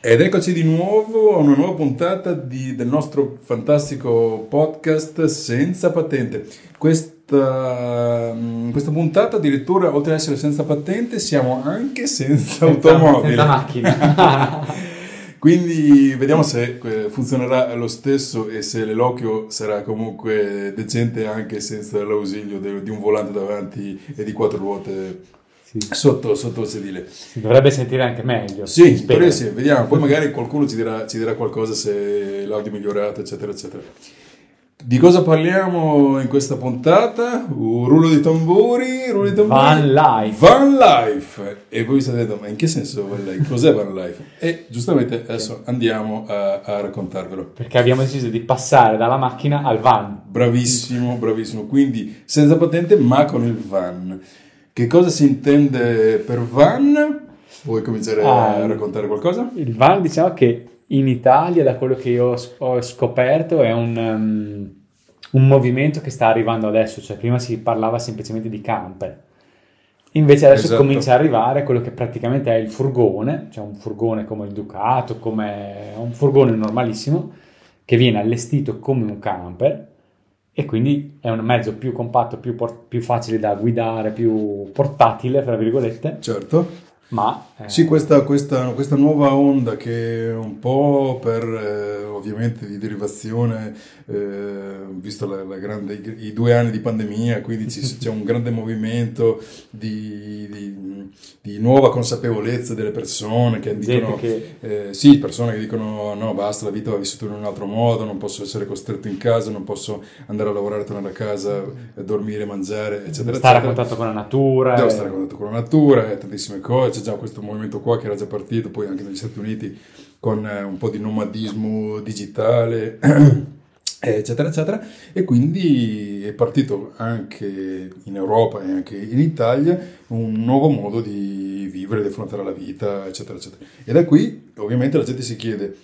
Ed eccoci di nuovo a una nuova puntata di- del nostro fantastico podcast senza patente. Questa, mm, questa puntata addirittura, oltre ad essere senza patente, siamo anche senza, automobile. senza macchina. Quindi vediamo se eh, funzionerà lo stesso e se l'eloquio sarà comunque decente anche senza l'ausilio di un volante davanti e di quattro ruote Sì, sotto, sotto il sedile. si dovrebbe sentire anche meglio. Sì, sì, vediamo. Poi magari qualcuno ci dirà, ci dirà qualcosa se l'audio è migliorato, eccetera, eccetera. Di cosa parliamo in questa puntata? Un rullo di tamburi, rullo di tamburi. Van life. Van life. E voi vi state dicendo, ma in che senso van life? Cos'è van life? E giustamente adesso andiamo a, a raccontarvelo. Perché abbiamo deciso di passare dalla macchina al van. Bravissimo, bravissimo. Quindi senza patente ma con il van. Che cosa si intende per van? Vuoi cominciare a Ah, raccontare qualcosa? Il van, diciamo che in Italia, da quello che io ho, ho scoperto, è un, um, un movimento che sta arrivando adesso. Cioè, prima si parlava semplicemente di camper. Invece adesso Esatto. comincia ad arrivare quello che praticamente è il furgone, cioè un furgone come il Ducato, come un furgone normalissimo, che viene allestito come un camper e quindi è un mezzo più compatto, più, por- più facile da guidare, più portatile, tra virgolette, Certo. Ma eh, Sì, questa, questa- questa nuova onda che è un po' per eh, ovviamente di derivazione, eh, visto la, la grande, i, due anni di pandemia, quindi c'è un grande movimento di, di- di nuova consapevolezza delle persone che dicono, che eh, sì, persone che dicono no, basta, la vita va vissuta in un altro modo, non posso essere costretto in casa, non posso andare a lavorare, tornare a casa, eh, dormire, mangiare, eccetera, stare a eccetera. contatto con la natura. Devo eh, stare a contatto con la natura e tantissime cose, c'è già questo movimento qua che era già partito, poi anche negli Stati Uniti con eh, un po' di nomadismo digitale, eccetera, eccetera, e quindi è partito anche in Europa e anche in Italia un nuovo modo di vivere, di affrontare la vita, eccetera, eccetera. E da qui ovviamente la gente si chiede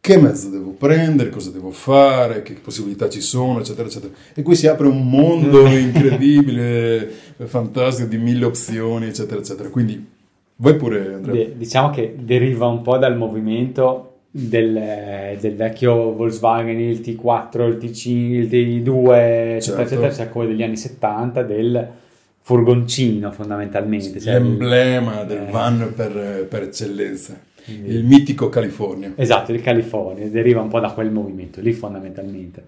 che mezzo devo prendere, cosa devo fare, che possibilità ci sono, eccetera, eccetera. E qui si apre un mondo incredibile, fantastico, di mille opzioni, eccetera, eccetera. Quindi vai pure, Andrea. de- diciamo che deriva un po' dal movimento del, del vecchio Volkswagen, il T4, il T5, il T2, eccetera, Certo. eccetera, cioè come degli anni 70 del furgoncino fondamentalmente. cioè il- L'emblema del eh, van per, per eccellenza, quindi- il mitico California. Esatto, il California, deriva un po' da quel movimento lì fondamentalmente.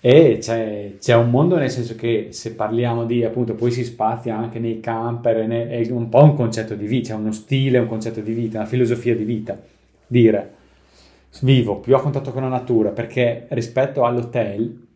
E c'è, c'è un mondo nel senso che se parliamo di appunto, poi si spazia anche nei camper, e ne- è un po' un concetto di vita, c'è uno stile, un concetto di vita, una filosofia di vita. Dire vivo più a contatto con la natura perché rispetto all'hotel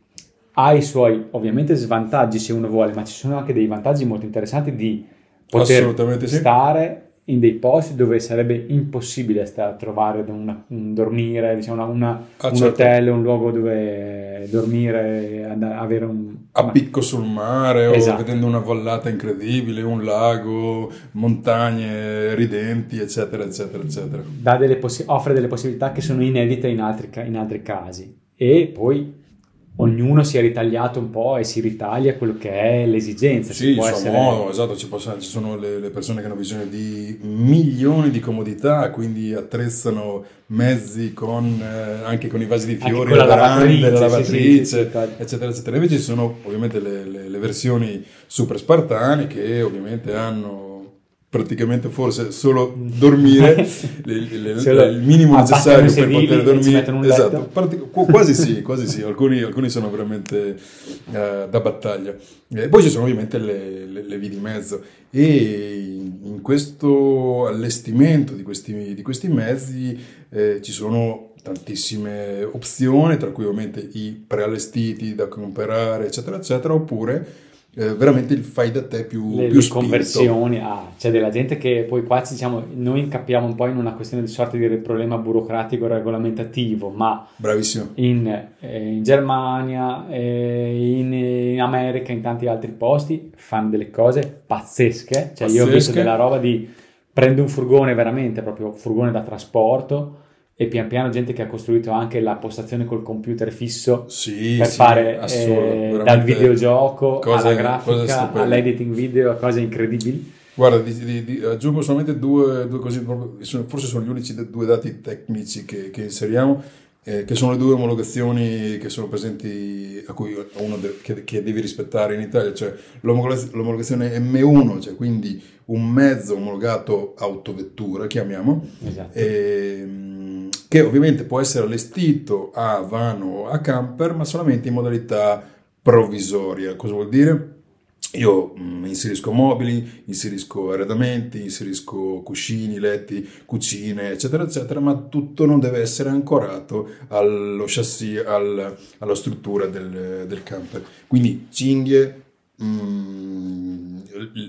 ha i suoi ovviamente svantaggi se uno vuole, ma ci sono anche dei vantaggi molto interessanti di poter stare in dei posti dove sarebbe impossibile stare a trovare una- un dormire, diciamo una- Ah, un certo. hotel, un luogo dove dormire, andare- avere un... A picco sul mare o Esatto. vedendo una vallata incredibile, un lago, montagne ridenti, eccetera, eccetera, eccetera. delle possi- offre delle possibilità che sono inedite in altri, in altri casi e poi ognuno si è ritagliato un po' e si ritaglia quello che è l'esigenza. Sì, può essere- modo, esatto, ci, possono- ci sono le, le persone che hanno bisogno di milioni di comodità, quindi attrezzano mezzi con, eh, anche con i vasi di fiori, la lavatrice, la lavatrice, sì, sì, sì. eccetera, eccetera. Invece ci sono ovviamente le, le- le versioni super spartane che ovviamente hanno praticamente forse solo dormire, le- le- le- il minimo necessario per sedili poter dormire. Esatto, letto. Parti- qu- quasi sì, quasi sì, alcuni, alcuni sono veramente eh, da battaglia. E poi ci sono ovviamente le, vie di mezzo e in, in questo allestimento di questi, di questi mezzi eh, ci sono tantissime opzioni, tra cui ovviamente i preallestiti da comprare, eccetera, eccetera, oppure eh, veramente il fai da te più, le, più le conversioni, ah, c'è della gente che poi qua ci diciamo, noi incappiamo un po' in una questione di sorta di problema burocratico regolamentativo, ma Bravissimo. in, eh, in Germania, eh, in, in America, in tanti altri posti fanno delle cose pazzesche. Cioè, io ho visto Pazzesche. della roba di prendo un furgone veramente, proprio furgone da trasporto, e pian piano gente che ha costruito anche la postazione col computer fisso Sì, per sì, fare assurdo, eh, dal videogioco cose- alla grafica all'editing video, cose incredibili. Guarda, di, di, aggiungo solamente due, due cose, forse sono gli unici due dati tecnici che, che inseriamo, eh, che sono le due omologazioni che sono presenti, a cui uno de, che, che devi rispettare in Italia, cioè l'omologazione M1, cioè quindi un mezzo omologato autovettura, chiamiamo, esatto. eh, che ovviamente può essere allestito a van o a camper, ma solamente in modalità provvisoria. Cosa vuol dire? Io mh, mm, inserisco mobili, inserisco arredamenti, inserisco cuscini, letti, cucine, eccetera, eccetera, ma tutto non deve essere ancorato allo chassis, al, alla struttura del, del, camper. Quindi cinghie, mh, mm,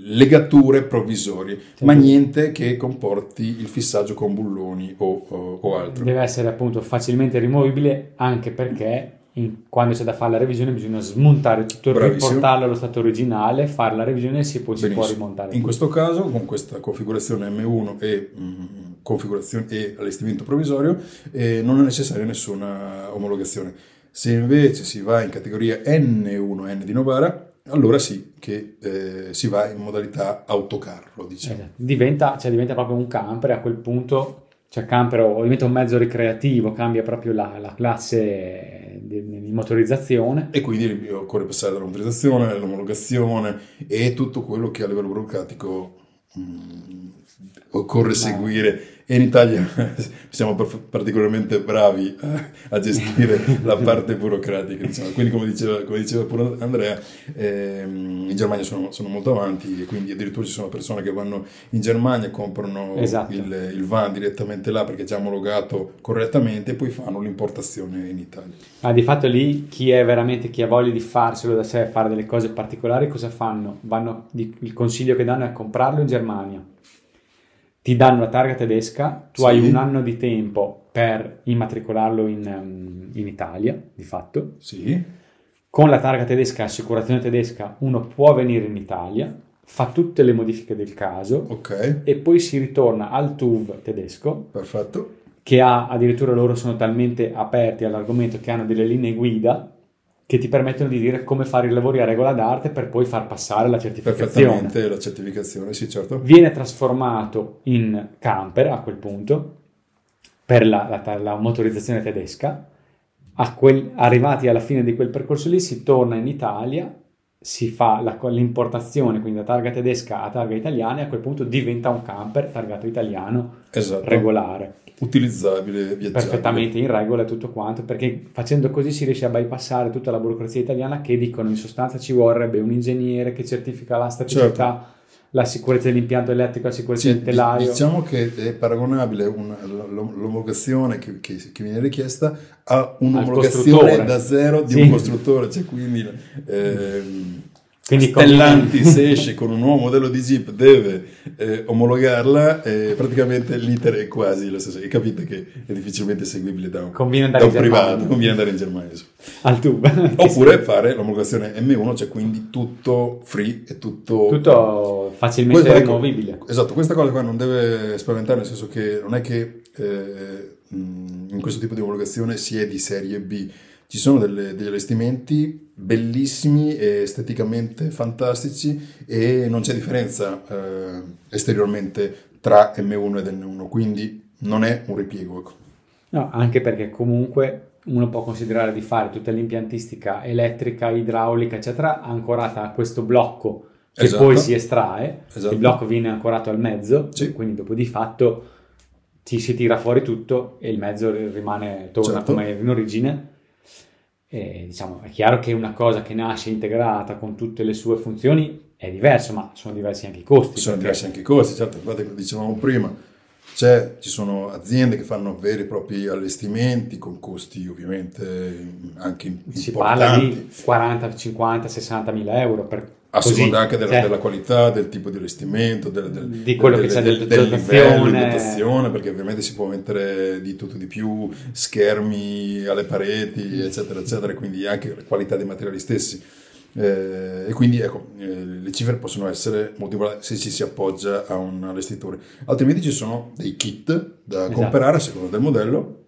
legature provvisorie, sì. ma niente che comporti il fissaggio con bulloni o, o, o altro. Deve essere appunto facilmente rimovibile anche perché in, quando c'è da fare la revisione bisogna smontare tutto e riportarlo allo stato originale, fare la revisione e si può, si può rimontare. In tutto. questo caso, con questa configurazione M1 e, mh, mm, configurazione e allestimento provvisorio, eh, non è necessaria nessuna omologazione. Se invece si va in categoria N1N di Novara, allora sì che eh, si va in modalità autocarro. Diciamo. Esatto. Diventa, cioè diventa proprio un camper a quel punto cioè camper o diventa un mezzo ricreativo, cambia proprio la, la classe di, di, motorizzazione. E quindi occorre passare dalla motorizzazione all'omologazione e tutto quello che a livello burocratico mh, mm, occorre seguire e in Italia siamo particolarmente bravi a, a gestire la parte burocratica. Diciamo. Quindi, come diceva, come diceva pure Andrea, ehm, in Germania sono, sono, molto avanti e quindi addirittura ci sono persone che vanno in Germania, comprano esatto. il, il, van direttamente là perché è già omologato correttamente e poi fanno l'importazione in Italia. Ma di fatto lì chi è veramente, chi ha voglia di farselo da sé, fare delle cose particolari, cosa fanno? Vanno, il consiglio che danno è comprarlo in Germania ti danno la targa tedesca, tu sì. hai un anno di tempo per immatricolarlo in, um, in Italia, di fatto. Sì. Con la targa tedesca, assicurazione tedesca, uno può venire in Italia, fa tutte le modifiche del caso okay. e poi si ritorna al TUV tedesco. Perfetto. Che ha, addirittura loro sono talmente aperti all'argomento che hanno delle linee guida che ti permettono di dire come fare i lavori a regola d'arte per poi far passare la certificazione. Perfettamente, la certificazione, sì, certo. Viene trasformato in camper a quel punto per la, la, la motorizzazione tedesca. Quel, arrivati alla fine di quel percorso lì si torna in Italia, si fa la, l'importazione, quindi da targa tedesca a targa italiana e a quel punto diventa un camper targato italiano esatto. regolare utilizzabile, viaggiabile. Perfettamente in regola e tutto quanto, perché facendo così si riesce a bypassare tutta la burocrazia italiana che dicono in sostanza ci vorrebbe un ingegnere che certifica la staticità, certo. La sicurezza dell'impianto elettrico, la sicurezza sì, del telaio. Diciamo che è paragonabile una, l'omologazione che, che, che, viene richiesta a un'omologazione da zero di sì. un costruttore, cioè quindi... Ehm, quindi Stellantis esce con un nuovo modello di Jeep, deve eh, omologarla e praticamente l'iter è quasi lo stesso. E capite che è difficilmente seguibile da un, da un privato, conviene andare in Germania. Al tubo. Oppure fare l'omologazione M1, cioè quindi tutto free e tutto... Tutto facilmente rimovibile. Ecco, esatto, questa cosa qua non deve spaventare, nel senso che non è che eh, in questo tipo di omologazione si è di serie B ci sono delle, degli allestimenti bellissimi e esteticamente fantastici e non c'è differenza eh, esteriormente tra M1 ed N1, quindi non è un ripiego. Ecco. No, anche perché comunque uno può considerare di fare tutta l'impiantistica elettrica, idraulica, eccetera, ancorata a questo blocco che esatto. poi si estrae, esatto. il blocco viene ancorato al mezzo, sì. quindi dopo di fatto ci si tira fuori tutto e il mezzo rimane, torna certo. come in origine e, diciamo, è chiaro che una cosa che nasce integrata con tutte le sue funzioni è diverso, ma sono diversi anche i costi. Sono perché... diversi anche i costi, certo, infatti dicevamo prima, c'è, ci sono aziende che fanno veri e propri allestimenti con costi ovviamente anche importanti. Si parla di 40, 50, 60 mila euro per a seconda anche della, cioè, della, qualità, del tipo di allestimento, del, del, di quello del, che c'è del, del livello di dotazione, perché ovviamente si può mettere di tutto di più, schermi alle pareti, eccetera, eccetera, quindi anche la qualità dei materiali stessi. Eh, e quindi ecco, eh, le cifre possono essere molto se ci si appoggia a un allestitore. Altrimenti ci sono dei kit da esatto. comprare a seconda del modello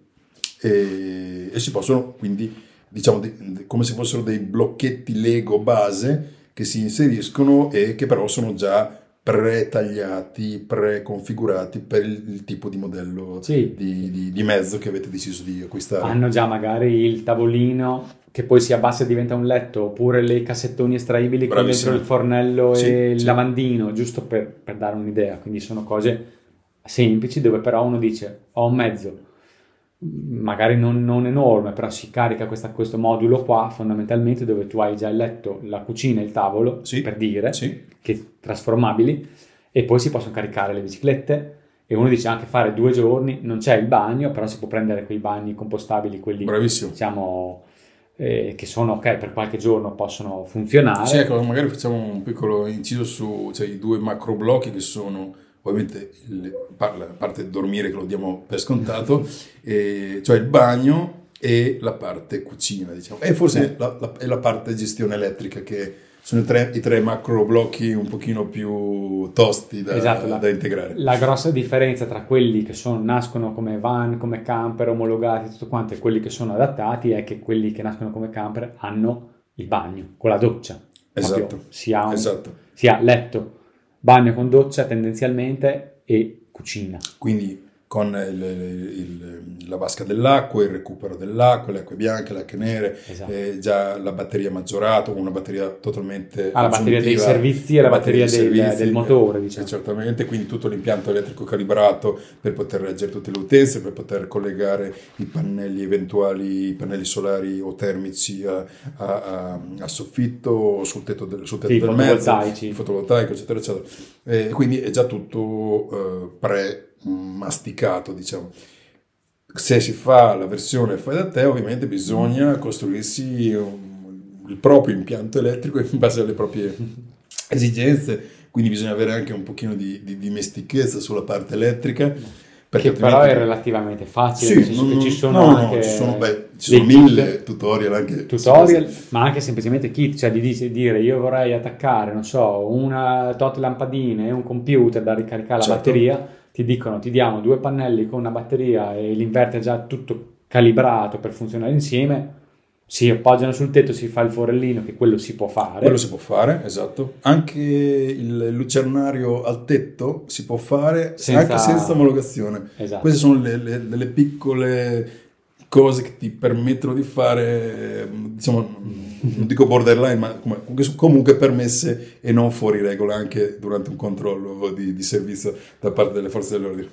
e, e si possono quindi, diciamo, di, come se fossero dei blocchetti Lego base che si inseriscono e che però sono già pre-tagliati, pre-configurati per il, il tipo di modello Sì. di, di- di mezzo che avete deciso di acquistare. Hanno già magari il tavolino che poi si abbassa e diventa un letto, oppure le cassettoni estraibili con dentro il fornello Sì, e il sì. lavandino, giusto per, per dare un'idea. Quindi sono cose semplici dove però uno dice ho un mezzo, magari non, non enorme, però si carica questa- questo modulo qua fondamentalmente dove tu hai già il letto, la cucina e il tavolo, Sì. per dire, Sì, che trasformabili e poi si possono caricare le biciclette e uno dice anche fare due giorni, non c'è il bagno, però si può prendere quei bagni compostabili, quelli bravissimo. diciamo eh, che sono ok per qualche giorno possono funzionare. Sì, ecco, magari facciamo un piccolo inciso su cioè, i due macro blocchi che sono ovviamente il- la parte dormire che lo diamo per scontato, e- cioè il bagno e la parte cucina, diciamo. E forse la, la- e la parte gestione elettrica che sono i tre, i tre macro blocchi un pochino più tosti da, Esatto, la- da integrare. La grossa differenza tra quelli che sono- nascono come van, come camper omologati, tutto quanto, e quelli che sono adattati è che quelli che nascono come camper hanno il bagno con la doccia. Proprio Esatto, Si ha, un- esatto. si ha letto, bagno con doccia tendenzialmente e cucina. Quindi con il- il- la vasca dell'acqua, il recupero dell'acqua, le acque bianche, le acque nere, Esatto. eh, già la batteria maggiorata, una batteria totalmente Ah, la batteria dei servizi e la batteria dei del- servizi, del motore, eh, diciamo. certamente, quindi tutto l'impianto elettrico calibrato per poter reggere tutte le utenze, per poter collegare i pannelli eventuali, i pannelli solari o termici a, a- a- a soffitto, sul tetto del, sul tetto Sì, del mezzo, fotovoltaico, eccetera, eccetera. Eh, quindi è già tutto eh, pre-masticato, diciamo. Se si fa la versione fai da te, ovviamente bisogna costruirsi un- il proprio impianto elettrico in base alle proprie esigenze, quindi bisogna avere anche un pochino di, di dimestichezza sulla parte elettrica. Perché che però è altrimenti- relativamente facile, Sì, non- ci sono no, no, anche ci sono, beh, ci sono mille tutorial anche tutorial, ma anche semplicemente kit, cioè di dire io vorrei attaccare, non so, una tot lampadine e un computer da ricaricare la Certo. batteria, ti dicono ti diamo due pannelli con una batteria e l'inverter è già tutto calibrato per funzionare insieme, si appoggiano sul tetto, si fa il forellino, che quello si può fare. Quello si può fare, esatto. Anche il lucernario al tetto si può fare Senza- anche senza omologazione. Esatto. Queste sono le, le- delle piccole cose che ti permettono di fare, diciamo, non dico borderline, ma comunque permesse e non fuori regola anche durante un controllo di, di servizio da parte delle forze dell'ordine.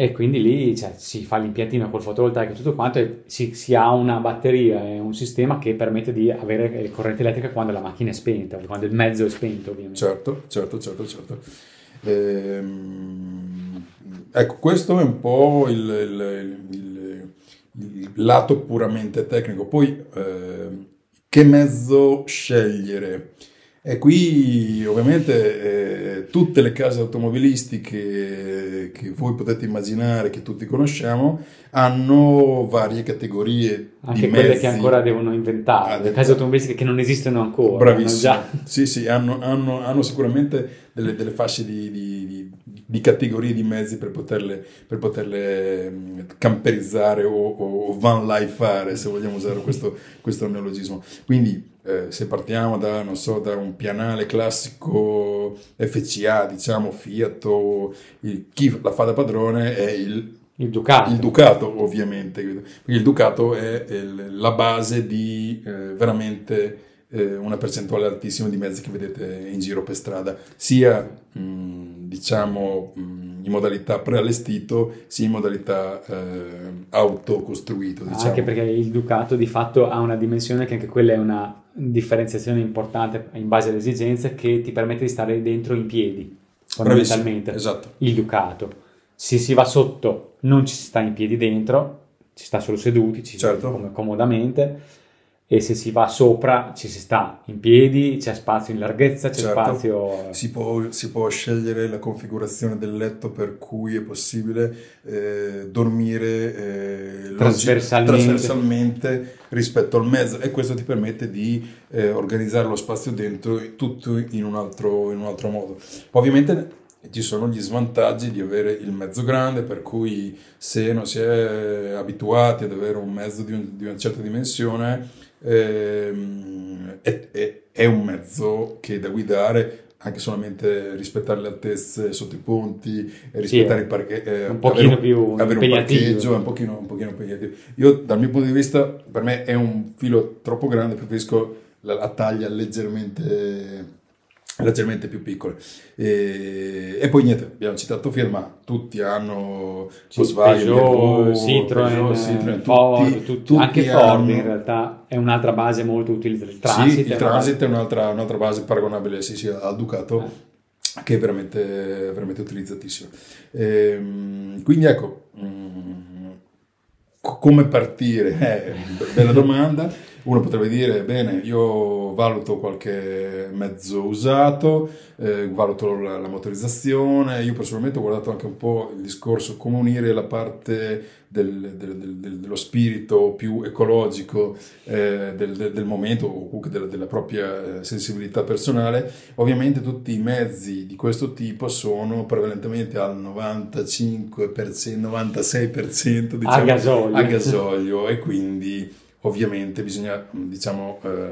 E quindi lì cioè, si fa l'impiantino col fotovoltaico e tutto quanto e si, si ha una batteria e un sistema che permette di avere corrente elettrica quando la macchina è spenta, quando il mezzo è spento ovviamente. Certo, certo, certo, certo. Ehm, ecco, questo è un po' il, il- il- il lato puramente tecnico. Poi, ehm, che mezzo scegliere? E qui ovviamente eh, tutte le case automobilistiche che voi potete immaginare, che tutti conosciamo, hanno varie categorie Anche quelle mezzi. che ancora devono inventare, Ah, le case automobilistiche che non esistono ancora. Bravissimo. Sì, sì, hanno, hanno- hanno sicuramente delle, delle fasce di, di- di- di categorie di mezzi per poterle, per poterle mh, camperizzare o, o van lifeare, se vogliamo usare questo, questo neologismo. Quindi, eh, se partiamo da, non so, da un pianale classico FCA, diciamo Fiat, o il- chi la fa da padrone è il Il Ducato. il Ducato, ovviamente. Quindi il Ducato è il- la base di eh, veramente eh, una percentuale altissima di mezzi che vedete in giro per strada, sia mh, diciamo mh, in modalità preallestito, sia in modalità eh, autocostruito. Diciamo. Anche perché il Ducato di fatto ha una dimensione che anche quella è una differenziazione importante in base alle esigenze che ti permette di stare dentro in piedi, fondamentalmente. Esatto. Il Ducato. Se si va sotto non ci si sta in piedi dentro, ci sta solo seduti, ci si Certo. sta come comodamente. E se si va sopra ci si sta in piedi, c'è spazio in larghezza, c'è Certo. spazio... Si può, si può scegliere la configurazione del letto per cui è possibile eh, dormire eh, Trasversalmente. trasversalmente rispetto al mezzo e questo ti permette di eh, organizzare lo spazio dentro tutto in un altro, in un altro modo. Ovviamente ci sono gli svantaggi di avere il mezzo grande, per cui se non si è abituati ad avere un mezzo di, un- di una certa dimensione, ehm, è, è- è un mezzo che da guidare anche solamente rispettare le altezze sotto i ponti, rispettare sì, i parcheggi, eh, un pochino avere, più avere un parcheggio è un pochino, un pochino impegnativo. Io dal mio punto di vista, per me è un filo troppo grande, preferisco la, la taglia leggermente leggermente più piccole e, e, poi niente abbiamo citato firma tutti hanno Volkswagen, Peugeot, Citroen, Citroen Ford, tutti, tutti, tutti anche Ford hanno... in realtà è un'altra base molto utilizzata il Transit, sì, il Transit è un'altra, un'altra, base paragonabile sì, sì, al Ducato eh. che è veramente, veramente utilizzatissimo e, ehm, quindi ecco mm, come partire? Eh, bella domanda uno potrebbe dire, bene, io valuto qualche mezzo usato, eh, valuto la, la, motorizzazione, io personalmente ho guardato anche un po' il discorso come unire la parte del, del, del, dello spirito più ecologico eh, del, momento o comunque della, della propria eh, sensibilità personale. Ovviamente tutti i mezzi di questo tipo sono prevalentemente al 95%, 96% diciamo, a gasolio, a gasolio e quindi ovviamente bisogna diciamo, eh,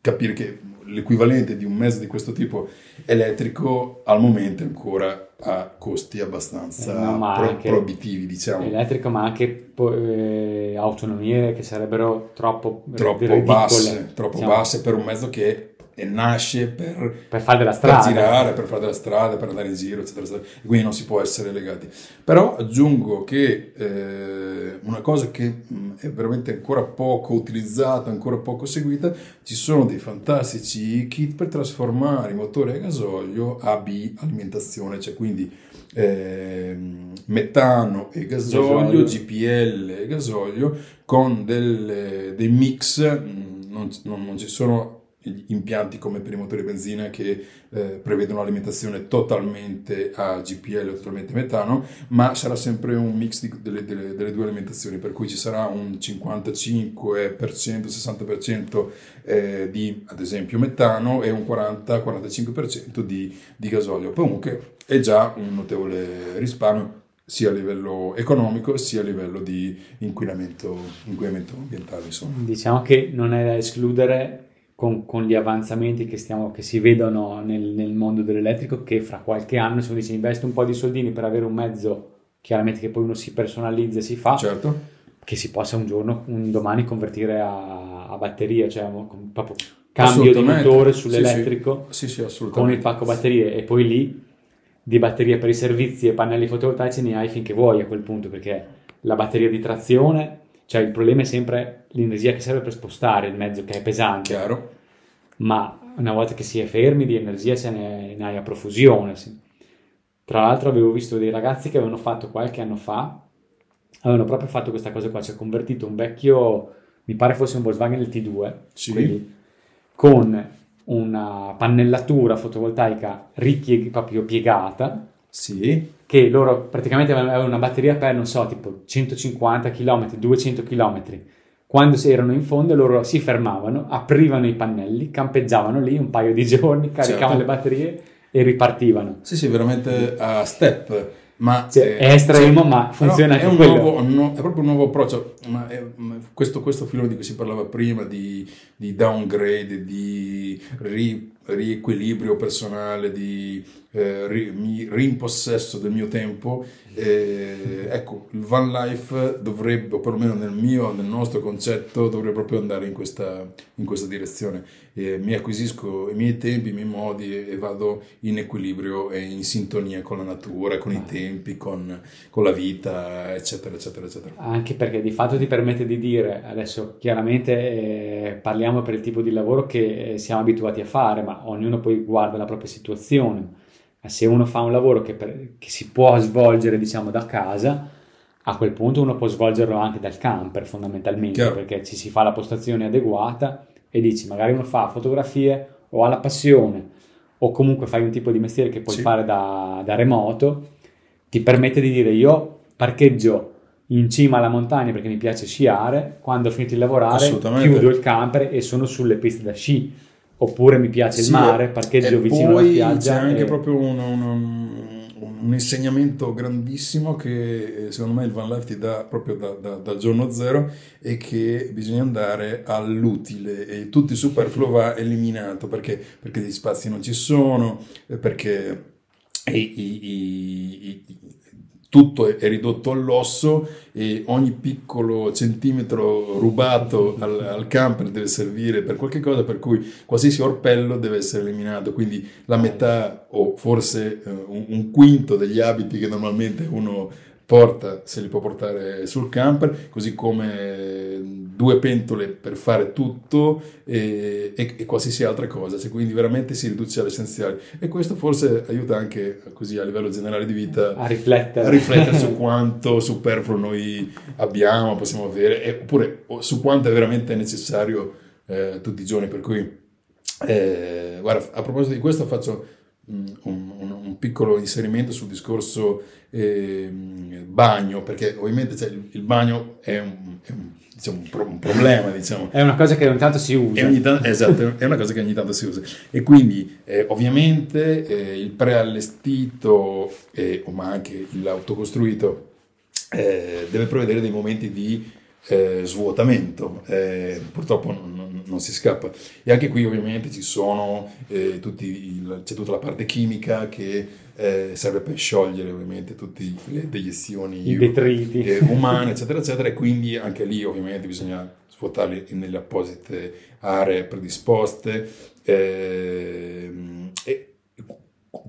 capire che l'equivalente di un mezzo di questo tipo elettrico al momento ancora ha costi abbastanza eh, no, pro- proibitivi diciamo elettrico ma anche eh, autonomie che sarebbero troppo, troppo basse troppo diciamo. basse per un mezzo che e nasce per, per fare della strada, per girare, per fare della strada, per andare in giro, eccetera, eccetera. quindi non si può essere legati. Però aggiungo che eh, una cosa che mh, è veramente ancora poco utilizzata, ancora poco seguita, ci sono dei fantastici kit per trasformare i motori a gasolio a B alimentazione, cioè quindi eh, metano e gasolio, gasolio, GPL e gasolio con delle, dei mix, non, non, non ci sono impianti come per i motori benzina che eh, prevedono alimentazione totalmente a GPL o totalmente metano, ma sarà sempre un mix di, delle, delle, delle, due alimentazioni, per cui ci sarà un 55%, 60% eh, di ad esempio metano e un 40-45% di, di gasolio. Comunque è già un notevole risparmio sia a livello economico sia a livello di inquinamento, inquinamento ambientale. Insomma. Diciamo che non è da escludere con, con, gli avanzamenti che, stiamo, che si vedono nel, nel, mondo dell'elettrico che fra qualche anno se uno dice investe un po' di soldini per avere un mezzo chiaramente che poi uno si personalizza e si fa certo. che si possa un giorno un domani convertire a, a batteria cioè proprio cambio di motore sull'elettrico sì, sì. Sì, con il pacco batterie e poi lì di batterie per i servizi e pannelli fotovoltaici ne hai finché vuoi a quel punto perché la batteria di trazione cioè il problema è sempre l'energia che serve per spostare il mezzo che è pesante. Chiaro. Ma una volta che si è fermi di energia ce ne, ne hai a profusione. Sì. Tra l'altro avevo visto dei ragazzi che avevano fatto qualche anno fa, avevano proprio fatto questa cosa qua, cioè convertito un vecchio, mi pare fosse un Volkswagen il T2, sì. quindi, con una pannellatura fotovoltaica ripieg- proprio piegata, sì che loro praticamente avevano una batteria per, non so, tipo 150 km, 200 km. Quando erano in fondo loro si fermavano, aprivano i pannelli, campeggiavano lì un paio di giorni, caricavano certo. le batterie e ripartivano. Sì, sì, veramente a step. Ma cioè, è estremo, sì, ma funziona anche è un. Nuovo, no, è proprio un nuovo approccio. Ma è, questo, questo filone di cui si parlava prima, di, di downgrade, di ri, riequilibrio personale, di eh, ri, rimpossesso del mio tempo, eh, ecco, il van life dovrebbe, o perlomeno nel mio, nel nostro concetto, dovrebbe proprio andare in questa, in questa direzione. Eh, mi acquisisco i miei tempi, i miei modi e, vado in equilibrio e in sintonia con la natura, con i tempi, con, con la vita, eccetera, eccetera, eccetera. Anche perché di fatto ti permette di dire, adesso chiaramente eh, parliamo per il tipo di lavoro che eh, siamo abituati a fare, ma ognuno poi guarda la propria situazione se uno fa un lavoro che, per, che, si può svolgere diciamo da casa a quel punto uno può svolgerlo anche dal camper fondamentalmente Chiaro. perché ci si fa la postazione adeguata e dici magari uno fa fotografie o ha la passione o comunque fai un tipo di mestiere che puoi sì. fare da, da remoto ti permette di dire io parcheggio in cima alla montagna perché mi piace sciare quando ho finito di lavorare chiudo il camper e sono sulle piste da sci oppure mi piace il mare, parcheggio vicino alla spiaggia. C'è anche e... proprio un, un, un, un insegnamento grandissimo che eh, secondo me il Van Life ti dà proprio da, da, dal giorno zero e che bisogna andare all'utile e tutto il superfluo va eliminato perché, perché gli spazi non ci sono, eh, perché i, i, i, tutto è, ridotto all'osso e ogni piccolo centimetro rubato al, al, camper deve servire per qualche cosa, per cui qualsiasi orpello deve essere eliminato, quindi la metà o forse eh, un, un, quinto degli abiti che normalmente uno porta, se li può portare sul camper, così come due pentole per fare tutto e, e, e qualsiasi altra cosa, cioè, quindi veramente si riduce all'essenziale e questo forse aiuta anche così a livello generale di vita a riflettere, a riflettere su quanto superfluo noi abbiamo, possiamo avere, oppure su quanto è veramente necessario eh, tutti i giorni, per cui eh, guarda, a proposito di questo faccio un, un, un, piccolo inserimento sul discorso eh, bagno, perché ovviamente cioè, il, il, bagno è un, è un, diciamo, un, pro, un problema. Diciamo. È una cosa che ogni tanto si usa. Tanto, esatto, è una cosa che ogni tanto si usa. E quindi eh, ovviamente eh, il preallestito, eh, ma anche l'autocostruito, eh, deve prevedere dei momenti di eh, svuotamento, eh, purtroppo non, non, si scappa. E anche qui ovviamente ci sono, eh, il, c'è tutta la parte chimica che eh, serve per sciogliere ovviamente tutte le deiezioni. Eh, umane, eccetera, eccetera, e quindi anche lì ovviamente bisogna svuotarli nelle apposite aree predisposte. Ehm,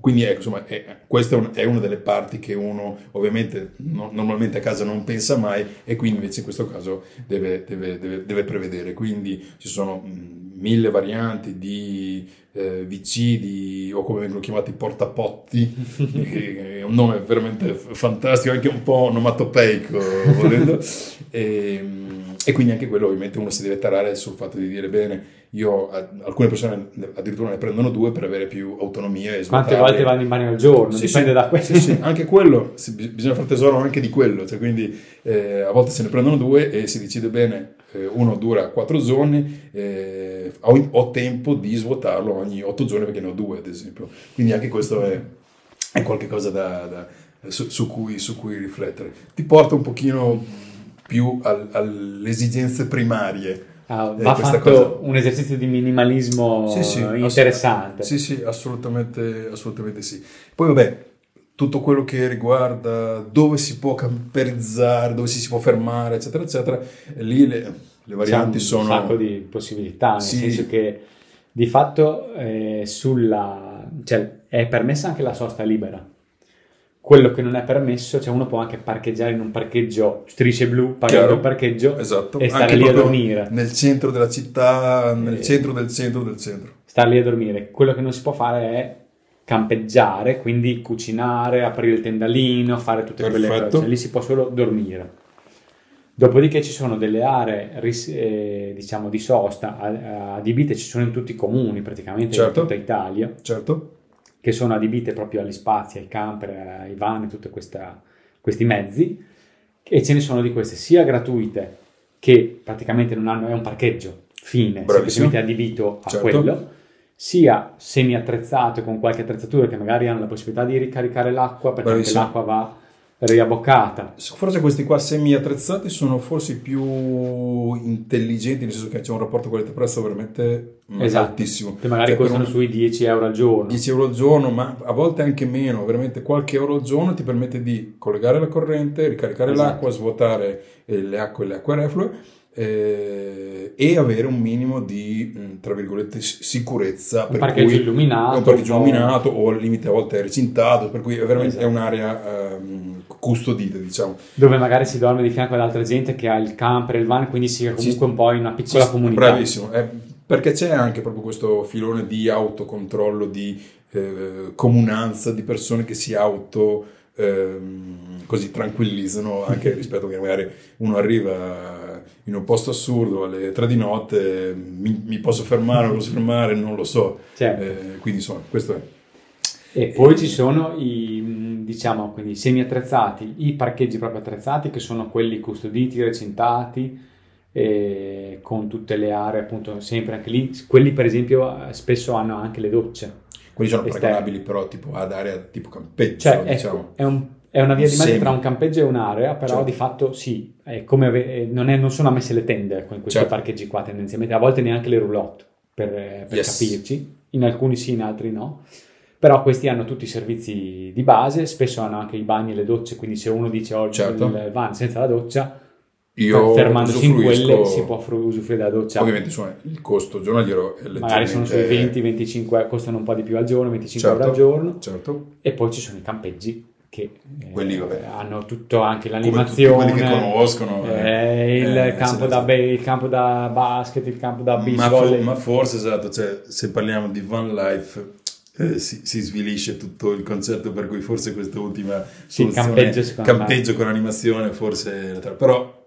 quindi ecco, insomma, è, questa è, un, è, una delle parti che uno ovviamente no, normalmente a casa non pensa mai e quindi invece in questo caso deve, deve, deve, deve prevedere. Quindi ci sono mille varianti di eh, VC o come vengono chiamati portapotti, che è un nome veramente fantastico, anche un po' onomatopeico volendo. e, e quindi anche quello ovviamente uno si deve tarare sul fatto di dire bene io, alcune persone addirittura ne prendono due per avere più autonomia e Quante volte vanno in bagno al giorno? Sì, Dipende sì, da questo. Sì, sì, anche quello, bisogna fare tesoro anche di quello, cioè quindi eh, a volte se ne prendono due e si decide bene, eh, uno dura quattro giorni, eh, ho, ho, tempo di svuotarlo ogni otto giorni perché ne ho due ad esempio, quindi anche questo è, è qualcosa da, da, su, su, cui, su cui riflettere. Ti porta un pochino più al, alle esigenze primarie Ah, va fatto cosa... un esercizio di minimalismo sì, sì, interessante. Sì, sì, assolutamente, assolutamente sì. Poi vabbè, tutto quello che riguarda dove si può camperizzare, dove si, si può fermare, eccetera, eccetera, lì le, le varianti sono... un sacco di possibilità, nel sì. senso che di fatto eh, sulla... cioè, è permessa anche la sosta libera quello che non è permesso, cioè uno può anche parcheggiare in un parcheggio strisce blu, pagare il parcheggio esatto. e stare anche lì a dormire. Nel centro della città, nel eh, centro del centro del centro. Stare lì a dormire. Quello che non si può fare è campeggiare, quindi cucinare, aprire il tendalino, fare tutte Perfetto. quelle cose. Lì si può solo dormire. Dopodiché ci sono delle aree eh, diciamo di sosta adibite, ci sono in tutti i comuni praticamente certo. in tutta Italia. Certo che sono adibite proprio agli spazi, ai camper, ai van, tutti questi mezzi, e ce ne sono di queste sia gratuite che praticamente non hanno, è un parcheggio fine, Bravissimo. semplicemente adibito a certo. quello, sia semi attrezzate con qualche attrezzatura che magari hanno la possibilità di ricaricare l'acqua perché l'acqua va riabboccata. Forse questi qua semi attrezzati sono forse più intelligenti, nel senso che c'è un rapporto qualità-prezzo veramente mm, esatto, altissimo. Che magari cioè, costano un... sui 10 euro al giorno. 10 euro al giorno, ma a volte anche meno, veramente qualche euro al giorno ti permette di collegare la corrente, ricaricare esatto. l'acqua, svuotare eh, le acque e le acque reflue eh, e avere un minimo di, mm, tra virgolette, sicurezza. Un parcheggio illuminato. Un parcheggio illuminato o al limite a volte recintato, per cui è veramente esatto. è un'area um, custodita, diciamo. Dove magari si dorme di fianco ad altra gente che ha il camper e il van, quindi si è comunque un po' in una piccola sì, comunità. Bravissimo, eh, perché c'è anche proprio questo filone di autocontrollo, di eh, comunanza di persone che si auto ehm, così tranquillizzano anche rispetto a che magari uno arriva in un posto assurdo alle tre di notte, mi, mi posso fermare, non posso fermare, non lo so. Certo. Eh, quindi insomma, questo è. E poi ci sono i, diciamo, quindi semi attrezzati, i parcheggi proprio attrezzati che sono quelli custoditi, recintati, con tutte le aree appunto sempre anche lì. Quelli per esempio spesso hanno anche le docce Quelli sono esterni. paragonabili però tipo ad area tipo campeggio, Cioè, ecco, diciamo. è, un- è una via di mezzo tra un campeggio e un'area, però Certo. di fatto sì, è come eh, non, è- non sono ammesse le tende con questi Certo. parcheggi qua tendenzialmente, a volte neanche le roulotte, per, eh, per Yes. capirci, in alcuni sì, in altri no. Però questi hanno tutti i servizi di base, spesso hanno anche i bagni e le docce, quindi se uno dice oggi Certo. il van senza la doccia, Io fermandosi in quelle si può fru- usufruire della doccia. Ovviamente insomma, il costo giornaliero è Magari sono sui leggermente- 20-25, costano un po' di più al giorno, 25 Certo. euro al giorno. Certo. E poi ci sono i campeggi che eh, Quelli, vabbè. hanno tutto anche l'animazione, quelli che conoscono. eh, il, eh, campo da il campo da basket, il campo da beach ma, fo- volley. ma forse esatto, cioè, se parliamo di van life eh, si, si svilisce tutto il concetto per cui forse quest'ultima Sì, campeggio, campeggio con animazione forse però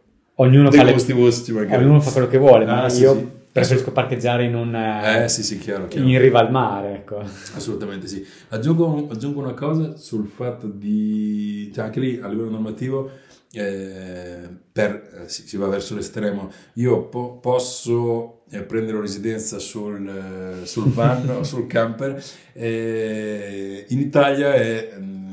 ognuno, fa le- gusti ognuno fa quello che vuole, ma Ah, sì, io sì. preferisco parcheggiare in un eh, sì chiaro, chiaro. in riva al mare, ecco. assolutamente sì aggiungo, aggiungo una cosa sul fatto di cioè anche lì a livello normativo eh, per, eh, si, va verso l'estremo io po- posso eh, prendere residenza sul, sul van o sul camper eh, in Italia è mm,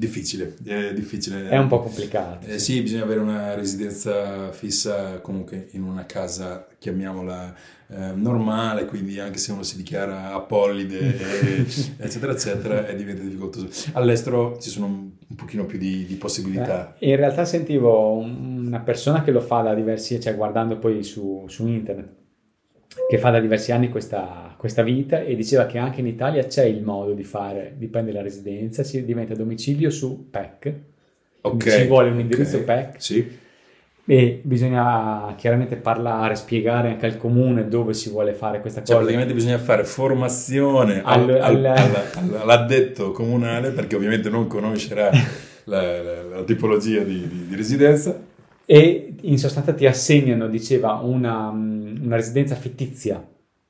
difficile è difficile È un po' complicato. eh, sì, bisogna avere una residenza fissa comunque in una casa, chiamiamola eh, normale, quindi anche se uno si dichiara apollide, eh, eccetera, eccetera, è diventa difficoltoso. All'estero ci sono un, pochino più di, di possibilità. Eh, in realtà sentivo un- una persona che lo fa da diversi, cioè guardando poi su, su internet, che fa da diversi anni questa, questa vita e diceva che anche in Italia c'è il modo di fare, dipende dalla residenza, si diventa domicilio su PEC, Ok. ci vuole un indirizzo ok, PEC Sì, e bisogna chiaramente parlare, spiegare anche al comune dove si vuole fare questa cioè cosa. praticamente bisogna fare formazione al- Al- al- al- alla- alla- all'addetto comunale perché ovviamente non conoscerà la, la- la tipologia di, di- di residenza. E in sostanza ti assegnano, diceva, una, mm, una residenza fittizia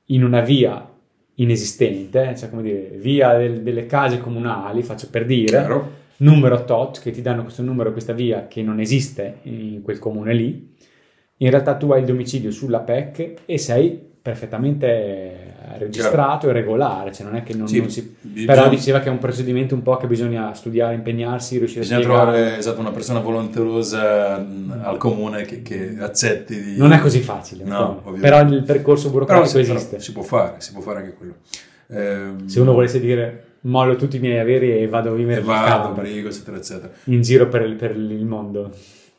in una via inesistente, cioè come dire, via del- delle case comunali, faccio per dire, Chiaro? numero tot, che ti danno questo numero, questa via che non esiste in quel comune lì. In realtà tu hai il domicilio sulla PEC e sei perfettamente registrato e regolare, cioè non è che non, Sì, non si... bisogna- Però diceva che è un procedimento un po' che bisogna studiare, impegnarsi, riuscire Bisogna a spiegare. trovare esatto, una persona volenterosa mh, al comune che, che accetti di... Non è così facile, No, però il percorso Però, burocratico però esiste. si può fare, si può fare anche quello. Ehm, Se uno volesse dire mollo tutti i miei averi e vado a vivere e vado, brigo, eccetera, eccetera. in giro per il, per il mondo.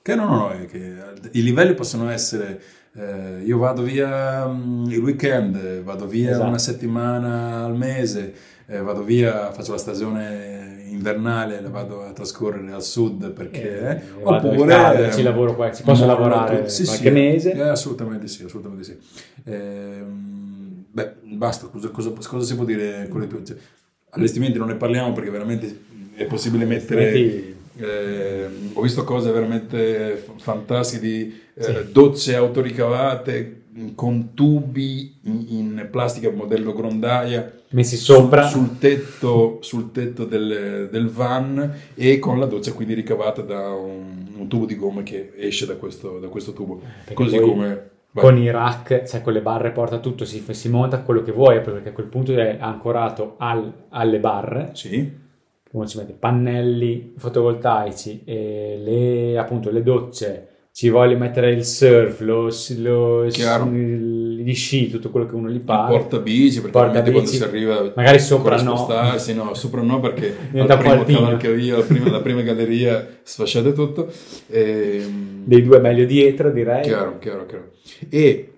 Che no, no, no, è che i livelli possono essere, eh, io vado via mm, il weekend, eh, vado via Esatto. una settimana al mese, eh, vado via, faccio la stagione invernale, la vado a trascorrere al sud perché... Eh, eh, oppure... eh, ci lavoro qua, ci posso lavorare. Sì, qualche sì, mese. eh, assolutamente sì, assolutamente sì. Ehm, beh, basta, cosa, cosa- cosa si può dire con le tue... cioè, allestimenti non ne parliamo perché veramente è possibile mettere... Eh, ho visto cose veramente fantastiche di eh, Sì. docce autoricavate con tubi in, in plastica modello grondaia messi sopra. sul, sul tetto, sul tetto del, del van e con la doccia quindi ricavata da un, un tubo di gomma che esce da questo, da questo tubo. Perché Così come... vai. Con i rack, cioè con le barre porta tutto, si, si monta quello che vuoi, perché a quel punto è ancorato al- alle barre, Sì, uno ci mette pannelli fotovoltaici e le, appunto le docce, ci voglio mettere il surf, lo, lo- il- gli sci, tutto quello che uno gli il pare. portabici perché Porta ovviamente quando bici. si arriva Magari sopra no. spostarsi, no, sopra no perché al primo cavalcavia, la prima, la prima galleria sfasciate tutto. Ehm, Dei due meglio dietro, direi. Chiaro, chiaro, chiaro. E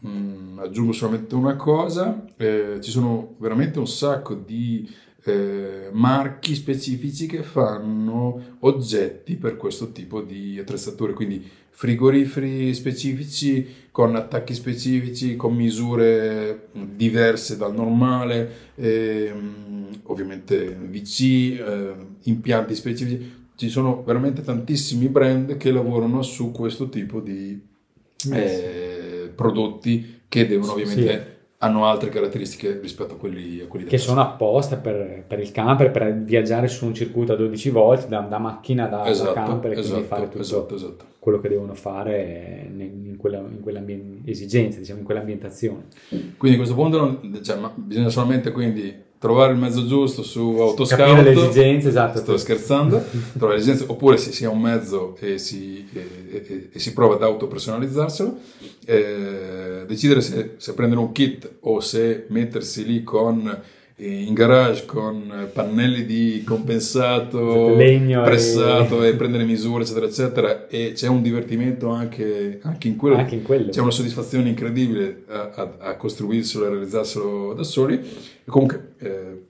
mh, aggiungo solamente una cosa, eh, ci sono veramente un sacco di eh, marchi specifici che fanno oggetti per questo tipo di attrezzature, quindi frigoriferi specifici con attacchi specifici, con misure diverse dal normale, ehm, ovviamente VC, eh, impianti specifici. Ci sono veramente tantissimi brand che lavorano su questo tipo di eh, prodotti che devono ovviamente hanno altre caratteristiche rispetto a quelli, a quelli Che sono apposta per, per il camper, per viaggiare su un circuito a 12 volt da, da macchina da, da esatto, camper e quindi esatto, fare tutto esatto, esatto. quello che devono fare in, quella, in quell'ambien- esigenza, diciamo, in quell'ambientazione. Quindi a questo punto non- cioè, ma bisogna solamente quindi trovare il mezzo giusto su Autoscout. Capire le esigenze, esatto. Sto scherzando. trovare le esigenze, oppure se si ha un mezzo e si, e, e, e si prova ad autopersonalizzarselo. Eh, decidere se, se prendere un kit o se mettersi lì con in garage con pannelli di compensato, Legno pressato e... e... prendere misure, eccetera, eccetera. E c'è un divertimento anche, anche, in, quello. anche in quello. C'è una soddisfazione incredibile a, a, a costruirselo e a realizzarselo da soli. E comunque, eh,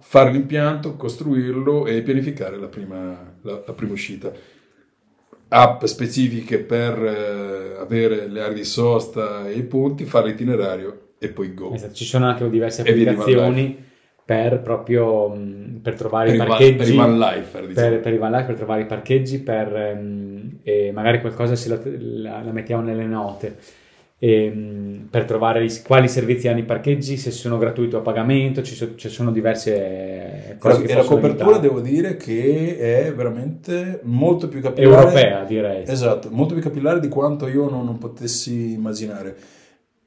fare l'impianto, costruirlo e pianificare la prima, la, la prima uscita. App specifiche per eh, avere le aree di sosta e i punti, fare l'itinerario e poi go. Esatto, ci sono anche diverse applicazioni per proprio per trovare per i parcheggi per i van lifer, diciamo. per, per, i van life, per trovare i parcheggi per, um, e magari qualcosa se la, la, la mettiamo nelle note e, um, per trovare quali servizi hanno i parcheggi se sono gratuiti o a pagamento ci, so, ci sono diverse cose e la copertura aiutare. devo dire che è veramente molto più capillare europea direi esatto molto più capillare di quanto io non, non potessi immaginare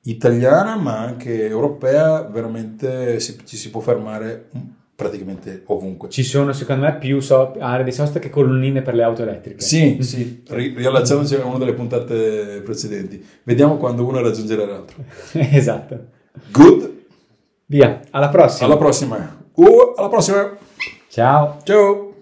italiana ma anche europea, veramente si, ci si può fermare praticamente ovunque. Ci sono secondo me più so- aree di sosta che colonnine per le auto elettriche. Sì, sì, riallacciamoci a una delle puntate precedenti. Vediamo quando uno raggiungerà l'altro. esatto. Good. Via, alla prossima. Alla prossima. Uh, alla prossima. Ciao. Ciao.